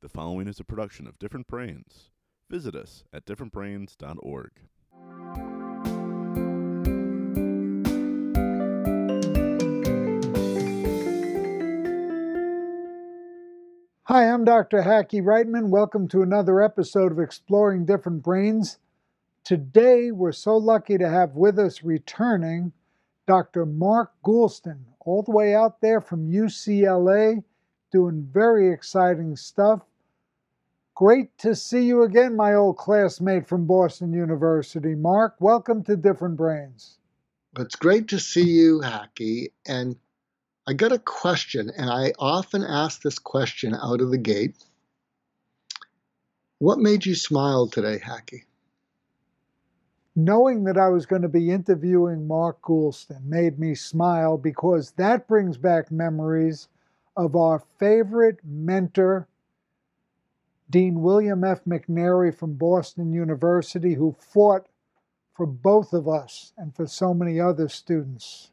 The following is a production of Different Brains. Visit us at differentbrains.org. Hi, I'm Dr. Hackie Reitman. Welcome to another episode of Exploring Different Brains. Today, we're so lucky to have with us returning Dr. Mark Goulston, all the way out there from UCLA, doing very exciting stuff. Great to see you again, my old classmate from Boston University. Mark, welcome to Different Brains. It's great to see you, Hackie. And I got a question, and I often ask this question out of the gate. What made you smile today, Hackie? Knowing that I was going to be interviewing Mark Goulston made me smile because that brings back memories of our favorite mentor, Dean William F. McNary from Boston University, who fought for both of us and for so many other students.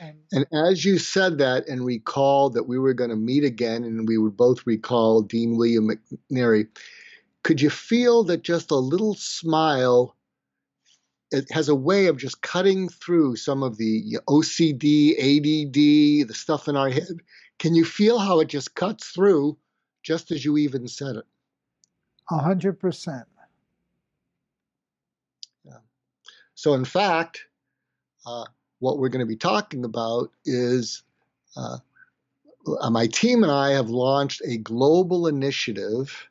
And, and as you said that and recalled that we were going to meet again and we would both recall Dean William McNary, could you feel that just a little smile it has a way of just cutting through some of the OCD, ADD, the stuff in our head. Can you feel how it just cuts through just as you even said it. A hundred percent. So, in fact, uh, what we're going to be talking about is uh, my team and I have launched a global initiative,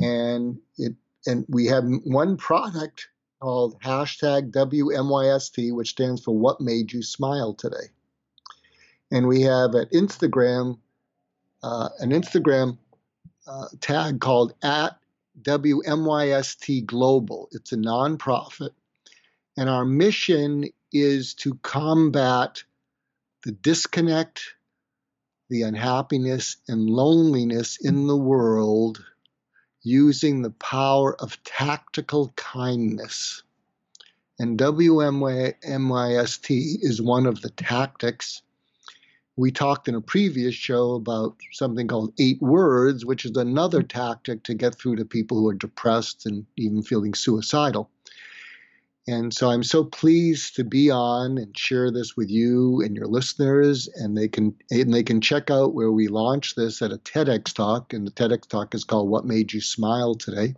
and it and we have one product called hashtag WMYST, which stands for What Made You Smile Today. And we have at Instagram uh, an Instagram uh, tag called at WMYST Global. It's a nonprofit. And our mission is to combat the disconnect, the unhappiness, and loneliness in the world using the power of tactical kindness. And WMYST is one of the tactics we talked in a previous show about something called eight words, which is another tactic to get through to people who are depressed and even feeling suicidal. And so I'm so pleased to be on and share this with you and your listeners. And they can and they can check out where we launched this at a TEDx talk, and the TEDx talk is called "What Made You Smile Today."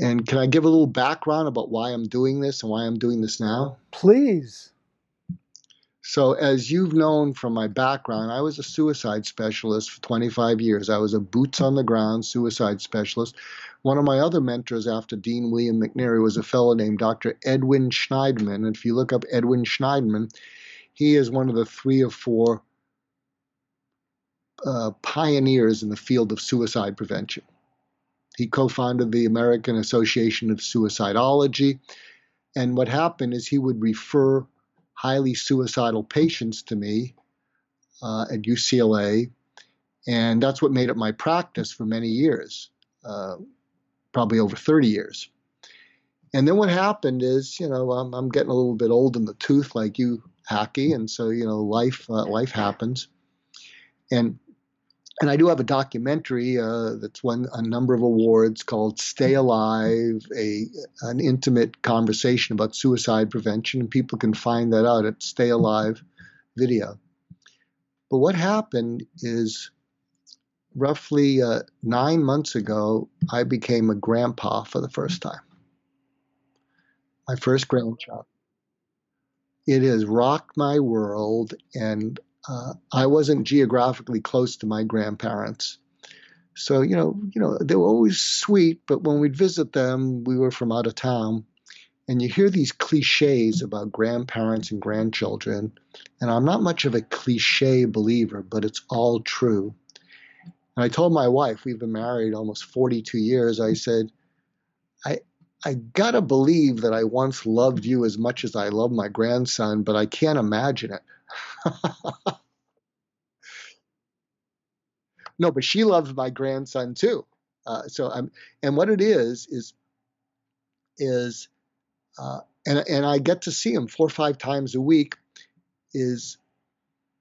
And can I give a little background about why I'm doing this and why I'm doing this now? Please. So, as you've known from my background, I was a suicide specialist for 25 years. I was a boots on the ground suicide specialist. One of my other mentors after Dean William McNary was a fellow named Dr. Edwin Shneidman. And if you look up Edwin Shneidman, he is one of the three or four uh, pioneers in the field of suicide prevention. He co founded the American Association of Suicidology. And what happened is he would refer highly suicidal patients to me uh, at UCLA, and that's what made it my practice for many years, uh, probably over 30 years. And then what happened is, you know, I'm, I'm, getting a little bit old in the tooth, like you, Hackie, and so you know, life uh, life happens. And and I do have a documentary uh, that's won a number of awards called "Stay Alive," a an intimate conversation about suicide prevention, and people can find that out at Stay Alive video. But what happened is, roughly uh, nine months ago, I became a grandpa for the first time. My first grandchild. It has rocked my world, and uh, I wasn't geographically close to my grandparents. So, you know, you know, they were always sweet, but when we'd visit them, we were from out of town. And you hear these cliches about grandparents and grandchildren. And I'm not much of a cliche believer, but it's all true. And I told my wife, we've been married almost 42 years, I said, I, I gotta believe that I once loved you as much as I love my grandson, but I can't imagine it. no, but she loves my grandson too. Uh, so I'm, and what it is is, is, uh, and and I get to see him four or five times a week. Is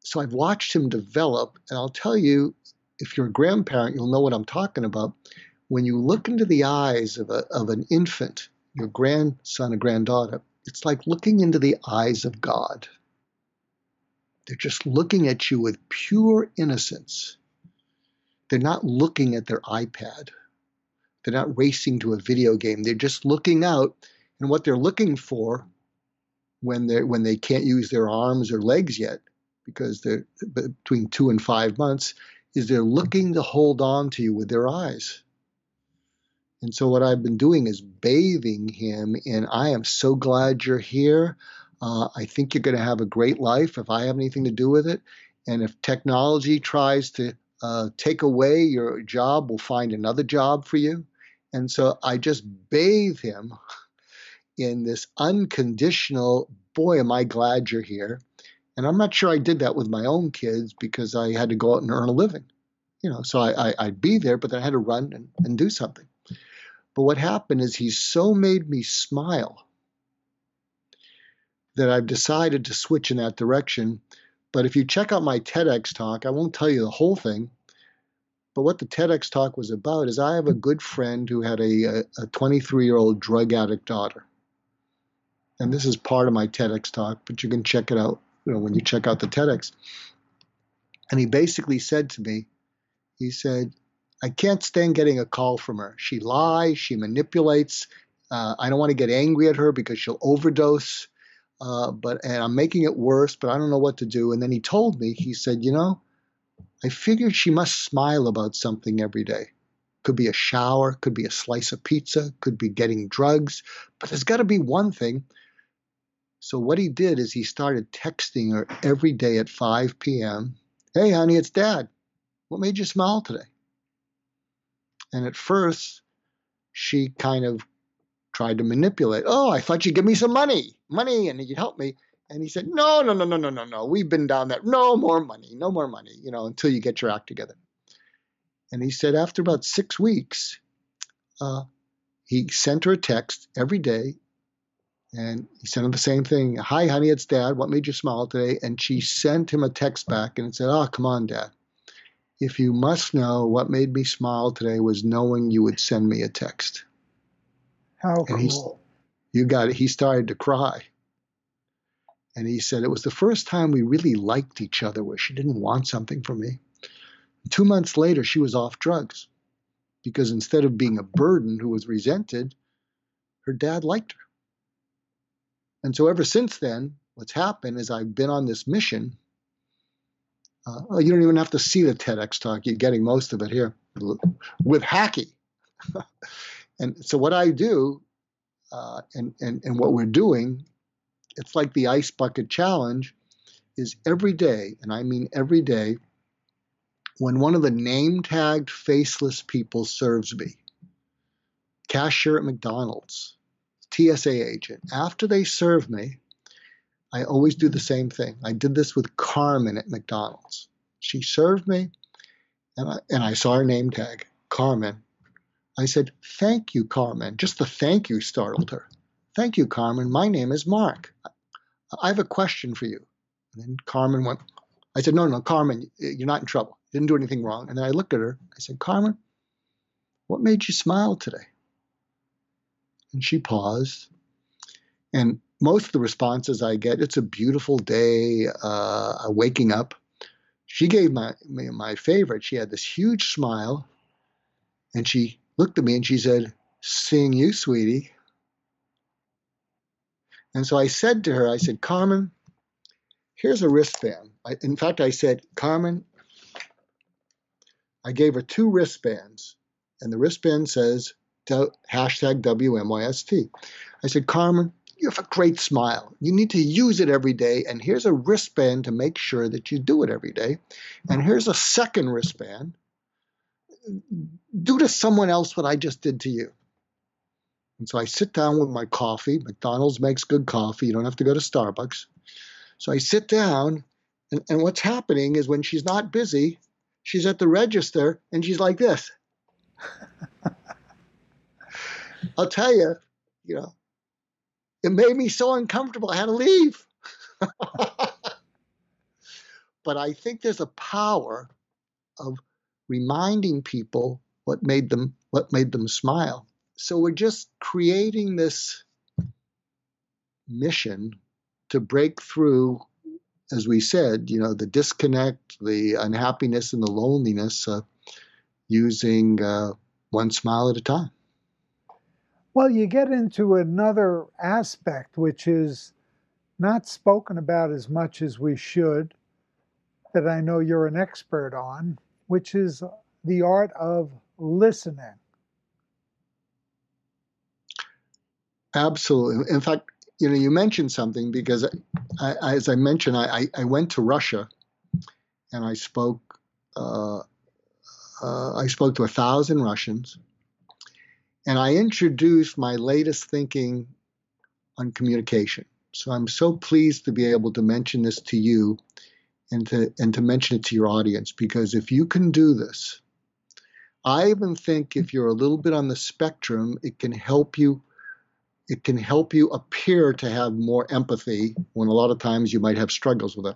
so I've watched him develop, and I'll tell you, if you're a grandparent, you'll know what I'm talking about. When you look into the eyes of, a, of an infant, your grandson or granddaughter, it's like looking into the eyes of God. They're just looking at you with pure innocence. They're not looking at their iPad. They're not racing to a video game. They're just looking out, and what they're looking for when they when they can't use their arms or legs yet, because they're between two and five months, is they're looking to hold on to you with their eyes. And so what I've been doing is bathing him in, I am so glad you're here. Uh, I think you're going to have a great life if I have anything to do with it. And if technology tries to uh, take away your job, we'll find another job for you. And so I just bathe him in this unconditional, boy, am I glad you're here. And I'm not sure I did that with my own kids because I had to go out and earn a living. You know, so I, would be there, but then I had to run and, and do something. But what happened is he so made me smile that I've decided to switch in that direction. But if you check out my TEDx talk, I won't tell you the whole thing. But what the TEDx talk was about is I have a good friend who had a, a 23 year old drug addict daughter. And this is part of my TEDx talk, but you can check it out you know, when you check out the TEDx. And he basically said to me, he said, I can't stand getting a call from her. She lies, she manipulates. Uh, I don't want to get angry at her because she'll overdose. Uh, but and I'm making it worse, but I don't know what to do. And then he told me, he said, you know, I figured she must smile about something every day. Could be a shower, could be a slice of pizza, could be getting drugs, but there's got to be one thing. So what he did is he started texting her every day at 5 p.m. Hey, honey, it's dad. What made you smile today? And at first, she kind of tried to manipulate. Oh, I thought you'd give me some money, money, and you'd help me. And he said, No, no, no, no, no, no, no. We've been down that. No more money, no more money, you know, until you get your act together. And he said, after about six weeks, uh, he sent her a text every day. And he sent her the same thing Hi, honey, it's dad. What made you smile today? And she sent him a text back and said, Oh, come on, dad. If you must know, what made me smile today was knowing you would send me a text. How and cool. you got it. He started to cry. And he said it was the first time we really liked each other where she didn't want something from me. Two months later, she was off drugs because instead of being a burden who was resented, her dad liked her. And so ever since then, what's happened is I've been on this mission uh, you don't even have to see the TEDx talk. You're getting most of it here with Hackie. and so what I do, uh, and, and, and what we're doing, it's like the ice bucket challenge, is every day, and I mean every day, when one of the name tagged faceless people serves me, cashier at McDonald's, TSA agent, after they serve me, I always do the same thing. I did this with Carmen at McDonald's. She served me, and I, and I saw her name tag, Carmen. I said, Thank you, Carmen. Just the thank you startled her. Thank you, Carmen. My name is Mark. I have a question for you. And then Carmen went, I said, No, no, Carmen, you're not in trouble. You didn't do anything wrong. And then I looked at her. I said, Carmen, what made you smile today? And she paused. And most of the responses I get, it's a beautiful day, uh, waking up. She gave my my favorite. She had this huge smile, and she looked at me and she said, "Seeing you, sweetie." And so I said to her, I said, Carmen, here's a wristband. I, in fact, I said, Carmen, I gave her two wristbands, and the wristband says hashtag WMYST. I said, Carmen, you have a great smile. You need to use it every day. And here's a wristband to make sure that you do it every day. And here's a second wristband. Do to someone else what I just did to you. And so I sit down with my coffee. McDonald's makes good coffee. You don't have to go to Starbucks. So I sit down, and, and what's happening is when she's not busy, she's at the register and she's like this. I'll tell you, you know, it made me so uncomfortable. I had to leave. but I think there's a power of reminding people what made them what made them smile. So we're just creating this mission to break through, as we said, you know, the disconnect, the unhappiness, and the loneliness, uh, using uh, one smile at a time. Well, you get into another aspect, which is not spoken about as much as we should, that I know you're an expert on, which is the art of listening. Absolutely. In fact, you know, you mentioned something because, I, I, as I mentioned, I, I, went to Russia, and I spoke. Uh, uh, I spoke to a thousand Russians, and I introduced my latest thinking on communication. So I'm so pleased to be able to mention this to you, and to and to mention it to your audience because if you can do this, I even think if you're a little bit on the spectrum, it can help you it can help you appear to have more empathy when a lot of times you might have struggles with it.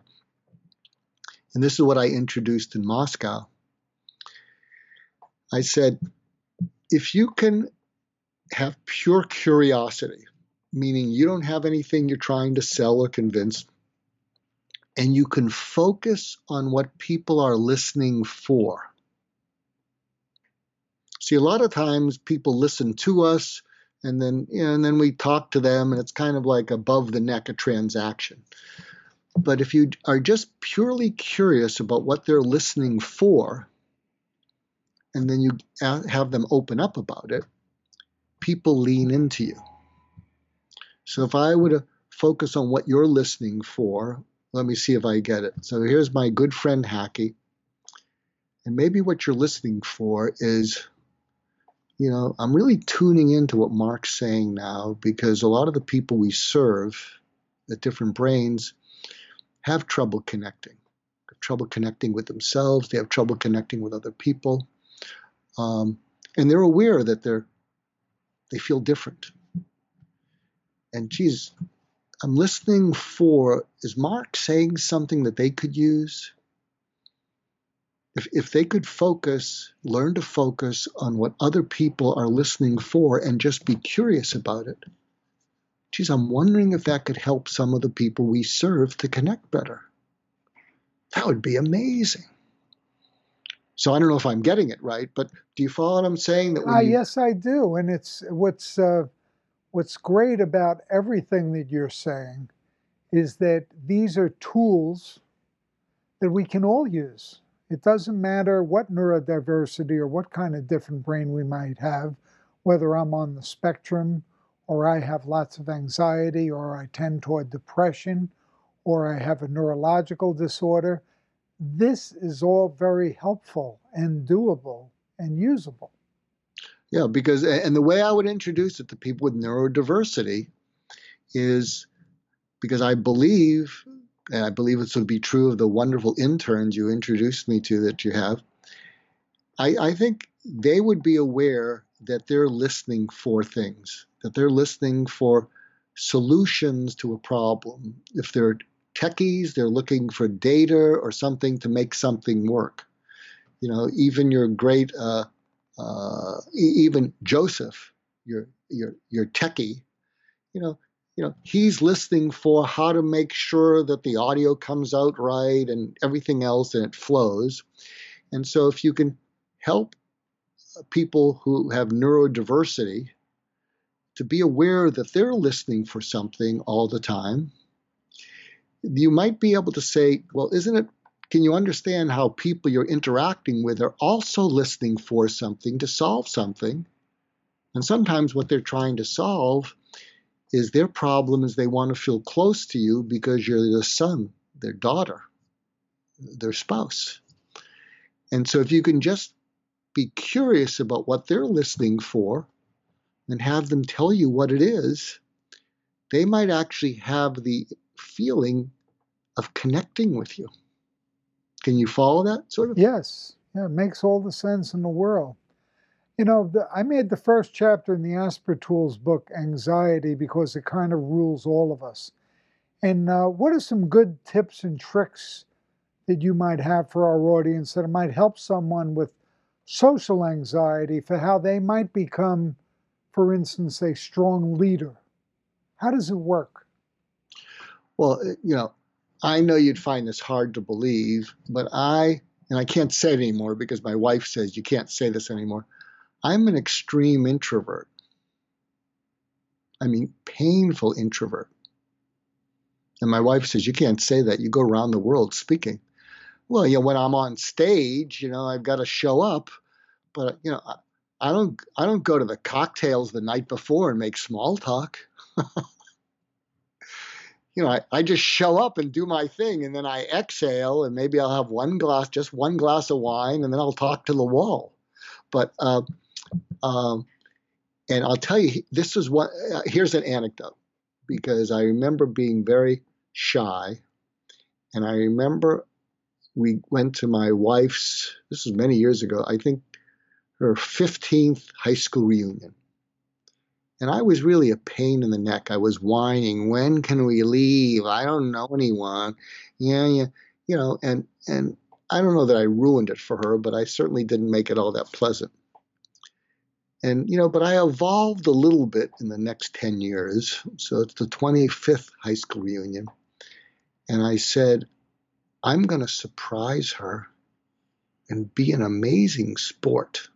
And this is what I introduced in Moscow. I said, if you can have pure curiosity, meaning you don't have anything you're trying to sell or convince, and you can focus on what people are listening for. See, a lot of times people listen to us and then you know, and then we talk to them and it's kind of like above the neck a transaction but if you are just purely curious about what they're listening for and then you have them open up about it people lean into you so if i were to focus on what you're listening for let me see if i get it. So here's my good friend Hackie. And maybe what you're listening for is you know, I'm really tuning into what Mark's saying now because a lot of the people we serve at different brains have trouble connecting, have trouble connecting with themselves, they have trouble connecting with other people, um, and they're aware that they're they feel different. And geez, I'm listening for is Mark saying something that they could use? if, if they could focus, learn to focus on what other people are listening for and just be curious about it, geez, I'm wondering if that could help some of the people we serve to connect better. That would be amazing. So I don't know if I'm getting it right, but do you follow what I'm saying? That uh, you... yes, I do, and it's what's uh, what's great about everything that you're saying is that these are tools that we can all use. It doesn't matter what neurodiversity or what kind of different brain we might have, whether I'm on the spectrum or I have lots of anxiety or I tend toward depression or I have a neurological disorder. This is all very helpful and doable and usable. Yeah, because, and the way I would introduce it to people with neurodiversity is because I believe and I believe this would be true of the wonderful interns you introduced me to that you have, I, I think they would be aware that they're listening for things, that they're listening for solutions to a problem. If they're techies, they're looking for data or something to make something work. You know, even your great, uh, uh, even Joseph, your your your techie, you know, you know he's listening for how to make sure that the audio comes out right and everything else and it flows. And so if you can help people who have neurodiversity to be aware that they're listening for something all the time you might be able to say well isn't it can you understand how people you're interacting with are also listening for something to solve something and sometimes what they're trying to solve is their problem is they want to feel close to you because you're their son, their daughter, their spouse. And so if you can just be curious about what they're listening for and have them tell you what it is, they might actually have the feeling of connecting with you. Can you follow that sort of? Yes. Yeah, it makes all the sense in the world. You know, the, I made the first chapter in the Aspertools book, Anxiety, because it kind of rules all of us. And uh, what are some good tips and tricks that you might have for our audience that might help someone with social anxiety for how they might become, for instance, a strong leader? How does it work? Well, you know, I know you'd find this hard to believe, but I, and I can't say it anymore because my wife says you can't say this anymore. I'm an extreme introvert. I mean, painful introvert. And my wife says, You can't say that. You go around the world speaking. Well, you know, when I'm on stage, you know, I've got to show up. But, you know, I, I don't I don't go to the cocktails the night before and make small talk. you know, I, I just show up and do my thing and then I exhale and maybe I'll have one glass, just one glass of wine, and then I'll talk to the wall. But uh, um, and I'll tell you, this is what. Uh, here's an anecdote because I remember being very shy, and I remember we went to my wife's. This was many years ago. I think her 15th high school reunion. And I was really a pain in the neck. I was whining, when can we leave? I don't know anyone. Yeah, yeah, you know, and and I don't know that I ruined it for her, but I certainly didn't make it all that pleasant. And, you know, but I evolved a little bit in the next 10 years. So it's the 25th high school reunion. And I said, I'm going to surprise her and be an amazing sport.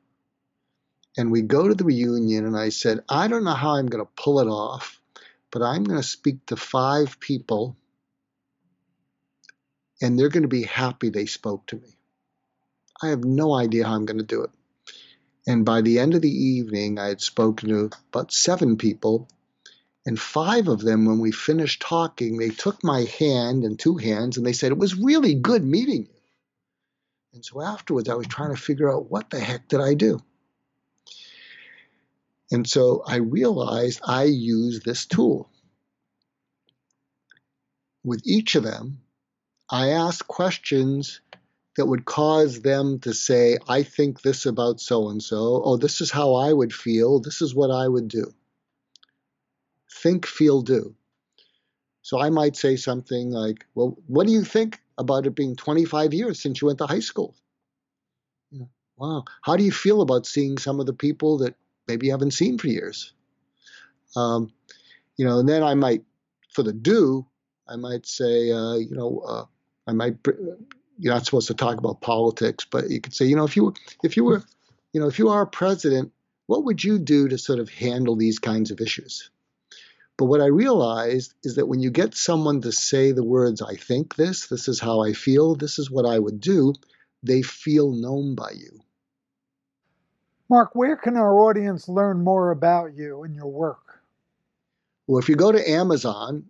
And we go to the reunion, and I said, I don't know how I'm going to pull it off, but I'm going to speak to five people, and they're going to be happy they spoke to me. I have no idea how I'm going to do it. And by the end of the evening, I had spoken to about seven people. And five of them, when we finished talking, they took my hand and two hands and they said, It was really good meeting you. And so afterwards, I was trying to figure out what the heck did I do? And so I realized I use this tool. With each of them, I ask questions that would cause them to say, I think this about so and so. Oh, this is how I would feel. This is what I would do. Think, feel, do. So I might say something like, Well, what do you think about it being 25 years since you went to high school? Wow. How do you feel about seeing some of the people that maybe you haven't seen for years? Um, you know, and then I might, for the do, I might say, uh, you know, uh, I might you're not supposed to talk about politics, but you could say, you know, if you were, if you were, you know, if you are president, what would you do to sort of handle these kinds of issues? But what I realized is that when you get someone to say the words, I think this, this is how I feel, this is what I would do, they feel known by you. Mark, where can our audience learn more about you and your work? Well, if you go to Amazon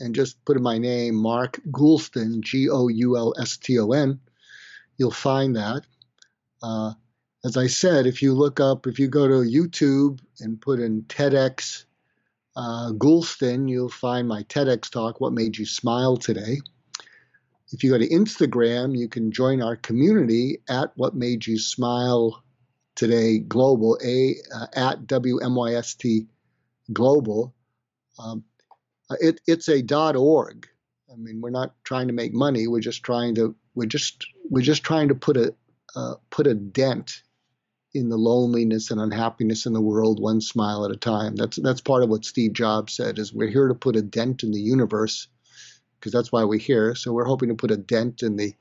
and just put in my name, Mark Goulston, G O U L S T O N, you'll find that. Uh, as I said, if you look up, if you go to YouTube and put in TEDx uh, Goulston, you'll find my TEDx talk, What Made You Smile Today. If you go to Instagram, you can join our community at What Made You Smile Today Global, a uh, at WMYST Global. Um, uh, it, it's a dot .org. I mean, we're not trying to make money. We're just trying to we're just we're just trying to put a uh, put a dent in the loneliness and unhappiness in the world, one smile at a time. That's that's part of what Steve Jobs said. Is we're here to put a dent in the universe because that's why we're here. So we're hoping to put a dent in the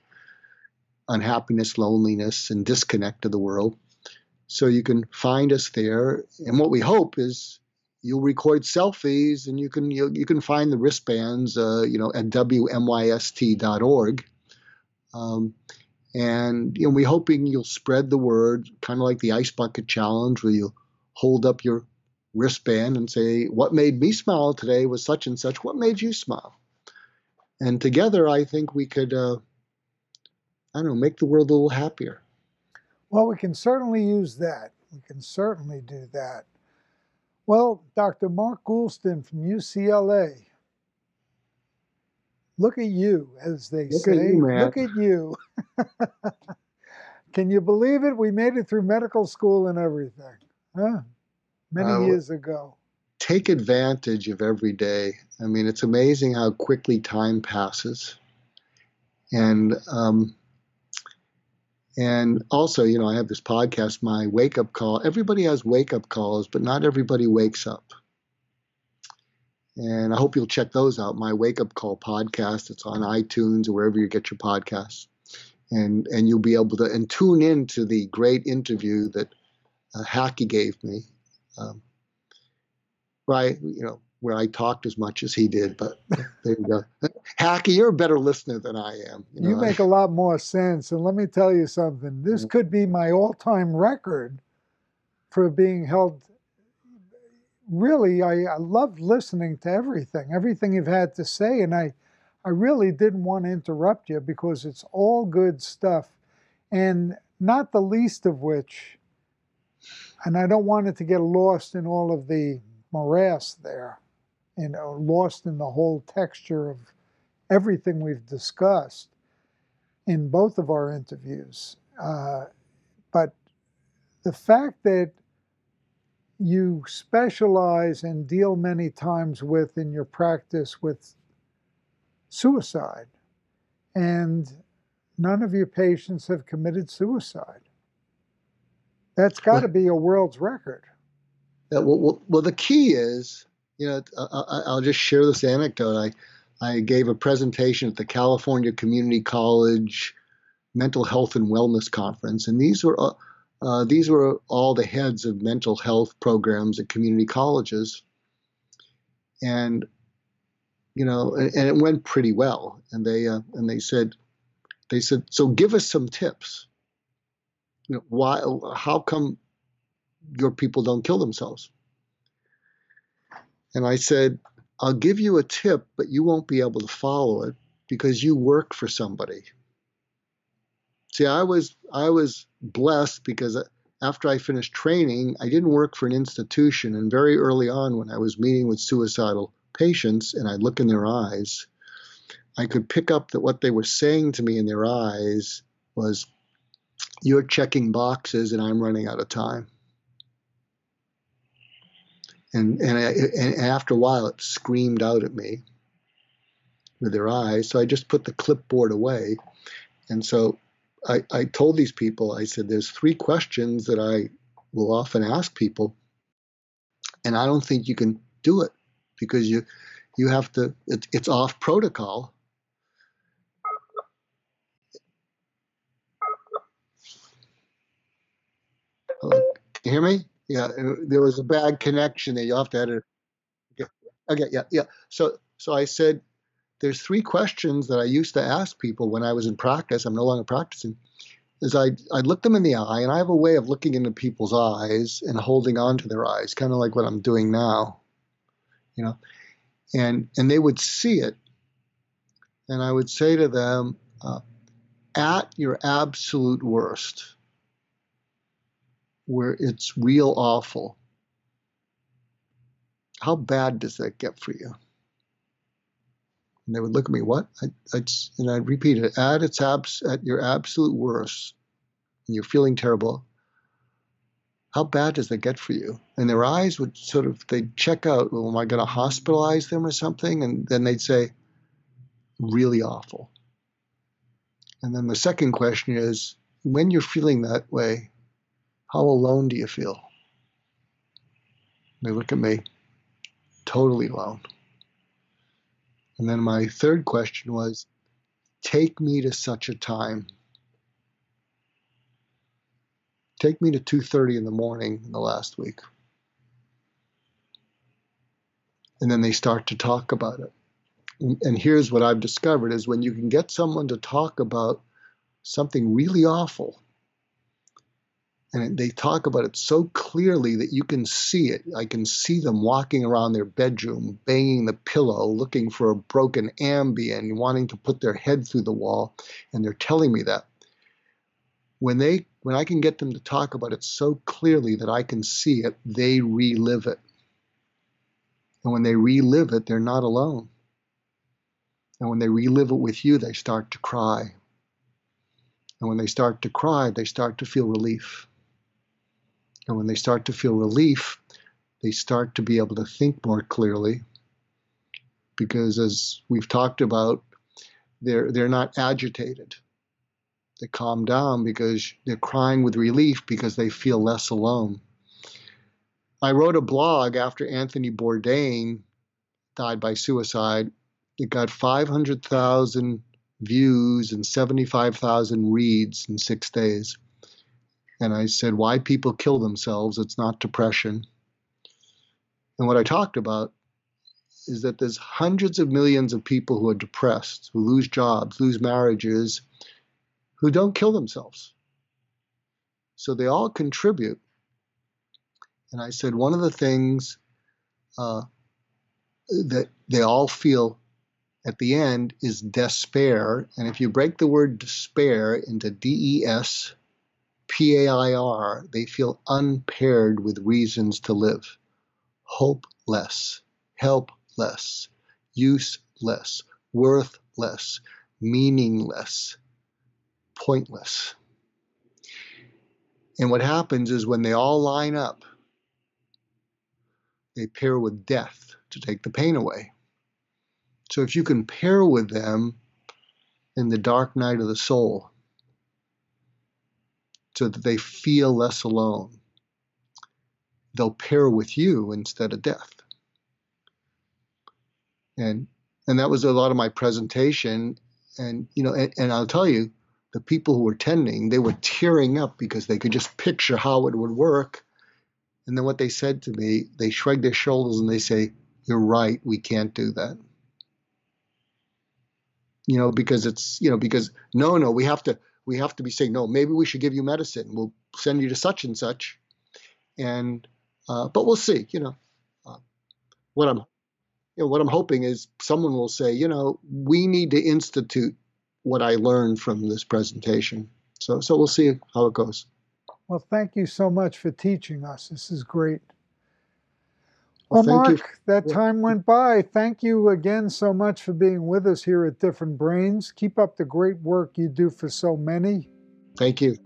unhappiness, loneliness, and disconnect of the world. So you can find us there. And what we hope is you'll record selfies and you can you, you can find the wristbands uh, you know at wmyst.org um, and you know we're hoping you'll spread the word kind of like the ice bucket challenge where you hold up your wristband and say what made me smile today was such and such. What made you smile? And together i think we could uh, i don't know make the world a little happier well we can certainly use that we can certainly do that well, Dr. Mark Goulston from UCLA, look at you, as they look say. At you, look at you. Can you believe it? We made it through medical school and everything, huh? Many uh, years ago. Take advantage of every day. I mean, it's amazing how quickly time passes. And um, And also, you know, I have this podcast, my wake up call. Everybody has wake up calls, but not everybody wakes up. And I hope you'll check those out. My wake up call podcast. It's on iTunes or wherever you get your podcasts. And and you'll be able to and tune in to the great interview that uh, Hackie gave me. Um, right, you know, where I talked as much as he did, but there you go. Hackie, you're a better listener than I am. You, know, you make a lot more sense. And let me tell you something. This could be my all-time record for being held really, I, I love listening to everything, everything you've had to say, and I, I really didn't want to interrupt you because it's all good stuff, and not the least of which, and I don't want it to get lost in all of the morass there, you know, lost in the whole texture of everything we've discussed in both of our interviews. Uh, but the fact that you specialize and deal many times with in your practice with suicide. And none of your patients have committed suicide. That's got to be a world's record. Yeah, well, well, well, the key is, you know, I, I'll just share this anecdote. I, I gave a presentation at the California Community College Mental Health and Wellness Conference, and these were uh, uh, these were all the heads of mental health programs at community colleges. And, you know, and, and it went pretty well. And they, uh, and they said, they said, so give us some tips. You know, why, how come your people don't kill themselves? And I said, I'll give you a tip, but you won't be able to follow it because you work for somebody. See, I was I was blessed because uh, after I finished training, I didn't work for an institution. And very early on, when I was meeting with suicidal patients and I'd look in their eyes, I could pick up that what they were saying to me in their eyes was, You're checking boxes and I'm running out of time. And, and, I, and after a while, it screamed out at me with their eyes. So I just put the clipboard away. And so I, I told these people, I said, there's three questions that I will often ask people, and I don't think you can do it because you you have to. It, it's off protocol. Hello, can you hear me? Yeah, there was a bad connection there. You have to edit. Okay, okay, yeah, yeah. So so I said there's three questions that I used to ask people when I was in practice. I'm no longer practicing. Is I I look them in the eye, and I have a way of looking into people's eyes and holding on to their eyes, kind of like what I'm doing now, you know, and and they would see it, and I would say to them, uh, at your absolute worst, where it's real awful, how bad does that get for you? And they would look at me, what? I, I'd, and I'd repeat it, at its abs, at your absolute worst, and you're feeling terrible, how bad does that get for you? And their eyes would sort of, they'd check out, well, am I going to hospitalize them or something? And then they'd say, really awful. And then the second question is, when you're feeling that way, how alone do you feel? They look at me, totally alone. And then my third question was, take me to such a time. Take me to 2:30 in the morning in the last week. And then they start to talk about it. And here's what I've discovered is when you can get someone to talk about something really awful and they talk about it so clearly that you can see it. I can see them walking around their bedroom, banging the pillow, looking for a broken Ambien, wanting to put their head through the wall, and they're telling me that. When they when I can get them to talk about it so clearly that I can see it, they relive it. And when they relive it, they're not alone. And when they relive it with you, they start to cry. And when they start to cry, they start to feel relief. And when they start to feel relief, they start to be able to think more clearly. Because as we've talked about, they're they're not agitated. they calm down because they're crying with relief because they feel less alone. I wrote a blog after Anthony Bourdain died by suicide. It got 500,000 views and 75,000 reads in six days. And I said, Why people kill themselves? It's not depression. And what I talked about is that there's hundreds of millions of people who are depressed, who lose jobs, lose marriages, who don't kill themselves. So they all contribute. And I said, one of the things uh, that they all feel at the end is despair. And if you break the word despair into D E S P A I R, they feel unpaired with reasons to live, hopeless, helpless, useless, worthless, meaningless, pointless. And what happens is when they all line up, they pair with death to take the pain away. So if you can pair with them in the dark night of the soul, so that they feel less alone, they'll pair with you instead of death. And and that was a lot of my presentation. And you know, and, and I'll tell you, the people who were attending, they were tearing up because they could just picture how it would work. And then what they said to me, they shrugged their shoulders and they say, You're right, we can't do that. You know, because it's, you know, because no, no, we have to we have to be saying, no, maybe we should give you medicine. We'll send you to such and such. And uh, but we'll see, you know. Uh, what I'm you know, what I'm hoping is someone will say, you know, we need to institute what I learned from this presentation. So, so we'll see how it goes. Well, thank you so much for teaching us. This is great. Well, well Mark, you. that time went by. Thank you again so much for being with us here at Different Brains. Keep up the great work you do for so many. Thank you.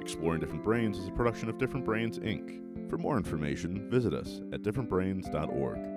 Exploring Different Brains is a production of Different Brains, Inc. For more information, visit us at differentbrains.org.